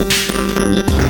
Música